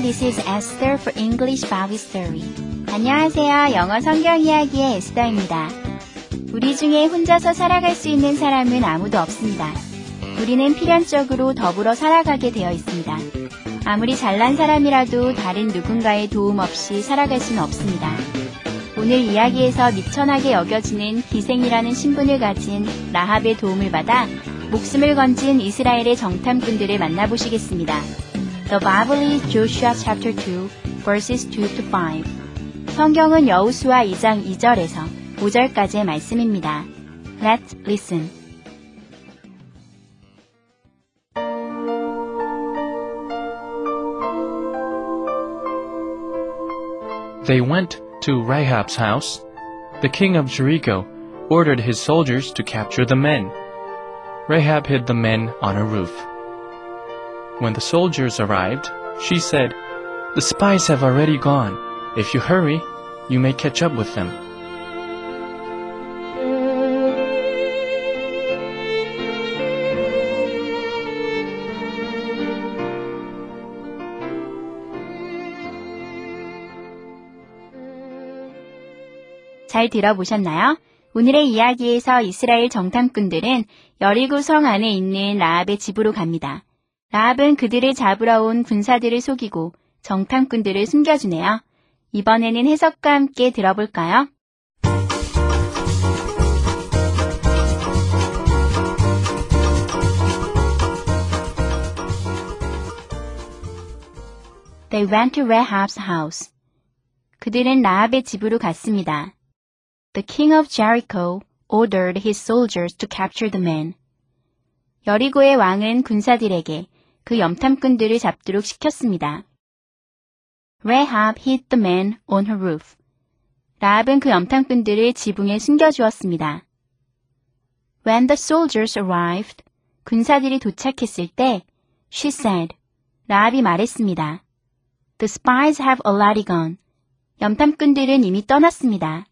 This is Esther for English Bible Story. 안녕하세요. 영어 성경 이야기의 에스더입니다. 우리 중에 혼자서 살아갈 수 있는 사람은 아무도 없습니다. 우리는 필연적으로 더불어 살아가게 되어 있습니다. 아무리 잘난 사람이라도 다른 누군가의 도움 없이 살아갈 수는 없습니다. 오늘 이야기에서 미천하게 여겨지는 기생이라는 신분을 가진 라합의 도움을 받아 목숨을 건진 이스라엘의 정탐꾼들을 만나보시겠습니다. The Bible is Joshua chapter 2, verses 2 to 5. 성경은 여우수아 2장 2절에서 5절까지의 말씀입니다. Let's listen. They went to Rahab's house. The king of Jericho ordered his soldiers to capture the men. Rahab hid the men on a roof. When the soldiers arrived, she said, The spies have already gone. If you hurry, you may catch up with them. 잘 들어보셨나요? 오늘의 이야기에서 이스라엘 정탐꾼들은 여리고 성 안에 있는 라합의 집으로 갑니다. 라합은 그들을 잡으러 온 군사들을 속이고 정탐꾼들을 숨겨주네요. 이번에는 해석과 함께 들어볼까요? They went to Rahab's house. 그들은 라합의 집으로 갔습니다. The king of Jericho ordered his soldiers to capture the men. 여리고의 왕은 군사들에게 그 염탐꾼들을 잡도록 시켰습니다. Rahab hid the men on her roof. 라합은 그 염탐꾼들을 지붕에 숨겨주었습니다. When the soldiers arrived, 군사들이 도착했을 때, she said, 라합이 말했습니다. The spies have already gone. 염탐꾼들은 이미 떠났습니다.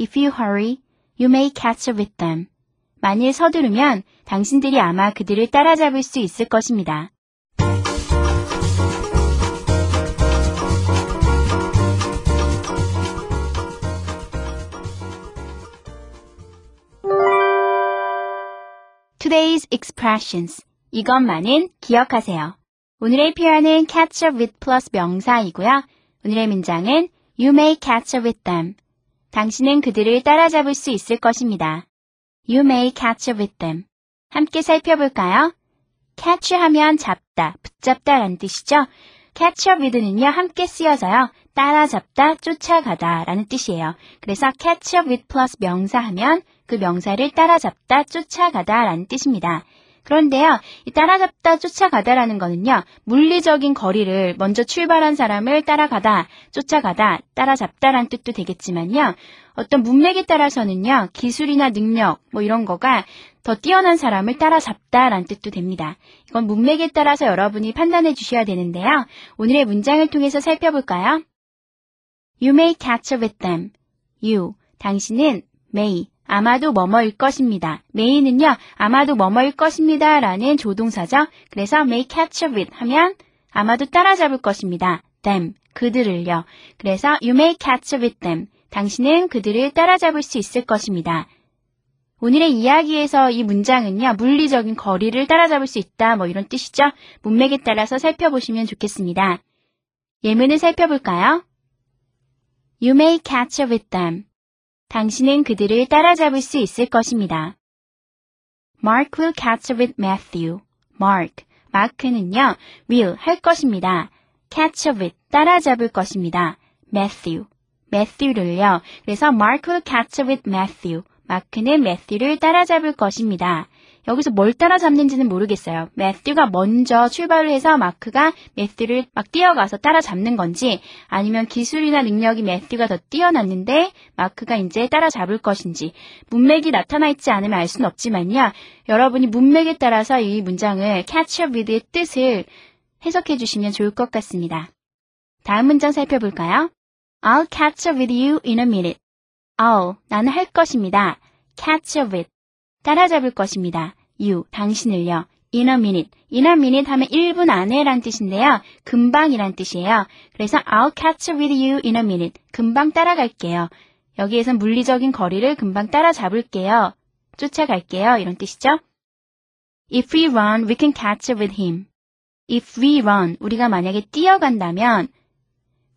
If you hurry, you may catch up with them. 만일 서두르면 당신들이 아마 그들을 따라잡을 수 있을 것입니다. Today's expressions. 이것만은 기억하세요. 오늘의 표현은 catch up with 플러스 명사이고요. 오늘의 문장은 You may catch up with them. 당신은 그들을 따라잡을 수 있을 것입니다. You may catch up with them. 함께 살펴볼까요? catch 하면 잡다, 붙잡다 라는 뜻이죠. catch up with는요, 함께 쓰여서요, 따라잡다, 쫓아가다 라는 뜻이에요. 그래서 catch up with 플러스 명사 하면 그 명사를 따라잡다, 쫓아가다 라는 뜻입니다. 그런데요, 이 따라잡다, 쫓아가다라는 거는요, 물리적인 거리를 먼저 출발한 사람을 따라가다, 쫓아가다, 따라잡다라는 뜻도 되겠지만요, 어떤 문맥에 따라서는요, 기술이나 능력, 뭐 이런 거가 더 뛰어난 사람을 따라잡다라는 뜻도 됩니다. 이건 문맥에 따라서 여러분이 판단해 주셔야 되는데요, 오늘의 문장을 통해서 살펴볼까요? You may catch up with them. You, 당신은 may, 아마도 뭐뭐일 것입니다. may는요, 아마도 뭐뭐일 것입니다. 라는 조동사죠. 그래서 may catch up with 하면 아마도 따라잡을 것입니다. them, 그들을요. 그래서 you may catch up with them. 당신은 그들을 따라잡을 수 있을 것입니다. 오늘의 이야기에서 이 문장은요, 물리적인 거리를 따라잡을 수 있다, 뭐 이런 뜻이죠. 문맥에 따라서 살펴보시면 좋겠습니다. 예문을 살펴볼까요? You may catch up with them. 당신은 그들을 따라잡을 수 있을 것입니다. Mark will catch up with Matthew. Mark, 마크는요, will, 할 것입니다. catch up with, 따라잡을 것입니다. Matthew, Matthew를요. 그래서 Mark will catch up with Matthew. 마크는 Matthew를 따라잡을 것입니다. 여기서 뭘 따라잡는지는 모르겠어요. 매튜가 먼저 출발을 해서 마크가 매튜를 막 뛰어가서 따라잡는 건지 아니면 기술이나 능력이 매튜가 더 뛰어났는데 마크가 이제 따라잡을 것인지 문맥이 나타나 있지 않으면 알 수는 없지만요. 여러분이 문맥에 따라서 이 문장을 catch up with의 뜻을 해석해 주시면 좋을 것 같습니다. 다음 문장 살펴볼까요? I'll catch up with you in a minute. I'll, 나는 할 것입니다. catch up with, 따라잡을 것입니다. you, 당신을요. in a minute. in a minute 하면 1분 안에 란 뜻인데요. 금방이란 뜻이에요. 그래서 I'll catch with you in a minute. 금방 따라갈게요. 여기에선 물리적인 거리를 금방 따라잡을게요. 쫓아갈게요. 이런 뜻이죠. If we run, we can catch with him. If we run, 우리가 만약에 뛰어간다면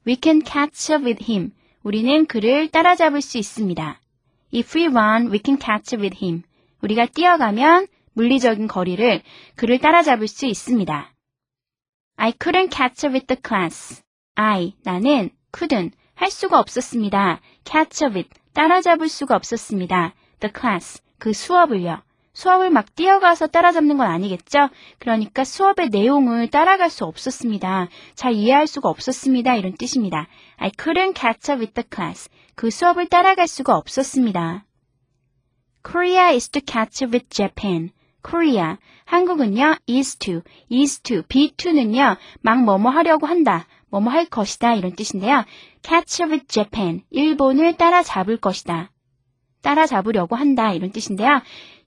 we can catch up with him. 우리는 그를 따라잡을 수 있습니다. If we run, we can catch with him. 우리가 뛰어가면 물리적인 거리를 그를 따라잡을 수 있습니다. I couldn't catch up with the class. I, 나는 couldn't, 할 수가 없었습니다. catch up with, 따라잡을 수가 없었습니다. the class, 그 수업을요. 수업을 막 뛰어가서 따라잡는 건 아니겠죠? 그러니까 수업의 내용을 따라갈 수 없었습니다. 잘 이해할 수가 없었습니다. 이런 뜻입니다. I couldn't catch up with the class. 그 수업을 따라갈 수가 없었습니다. Korea is to catch with Japan. Korea, 한국은요, is to, is to, be to는요, 막 뭐뭐 하려고 한다, 뭐뭐 할 것이다, 이런 뜻인데요. catch with Japan, 일본을 따라잡을 것이다. 따라잡으려고 한다, 이런 뜻인데요.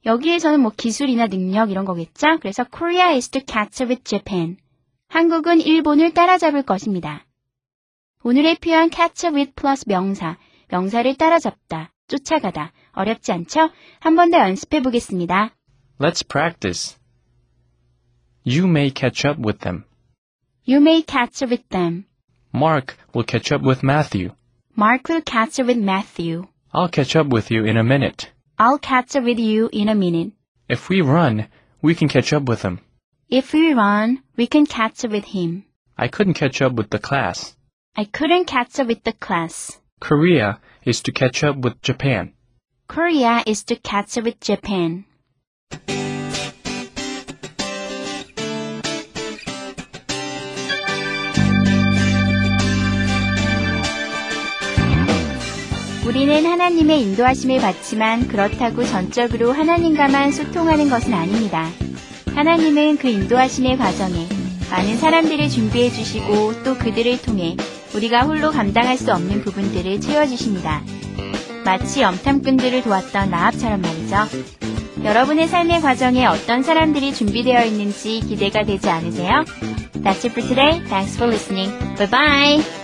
여기에서는 뭐 기술이나 능력 이런 거겠죠? 그래서 Korea is to catch with Japan. 한국은 일본을 따라잡을 것입니다. 오늘의 표현 catch with 플러스 명사, 명사를 따라잡다, 쫓아가다. 어렵지 않죠? 한 번 더 연습해 보겠습니다. Let's practice. You may catch up with them. You may catch up with them. Mark will catch up with Matthew. Mark will catch up with Matthew. I'll catch up with you in a minute. I'll catch up with you in a minute. If we run, we can catch up with him. If we run, we can catch up with him. I couldn't catch up with the class. I couldn't catch up with the class. Korea is to catch up with Japan. Korea is to catch up with Japan. 우리는 하나님의 인도하심을 받지만 그렇다고 전적으로 하나님과만 소통하는 것은 아닙니다. 하나님은 그 인도하심의 과정에 많은 사람들을 준비해 주시고 또 그들을 통해 우리가 홀로 감당할 수 없는 부분들을 채워주십니다. 마치 염탐꾼들을 도왔던 나합처럼 말이죠. 여러분의 삶의 과정에 어떤 사람들이 준비되어 있는지 기대가 되지 않으세요? That's it for today. Thanks for listening. Bye bye.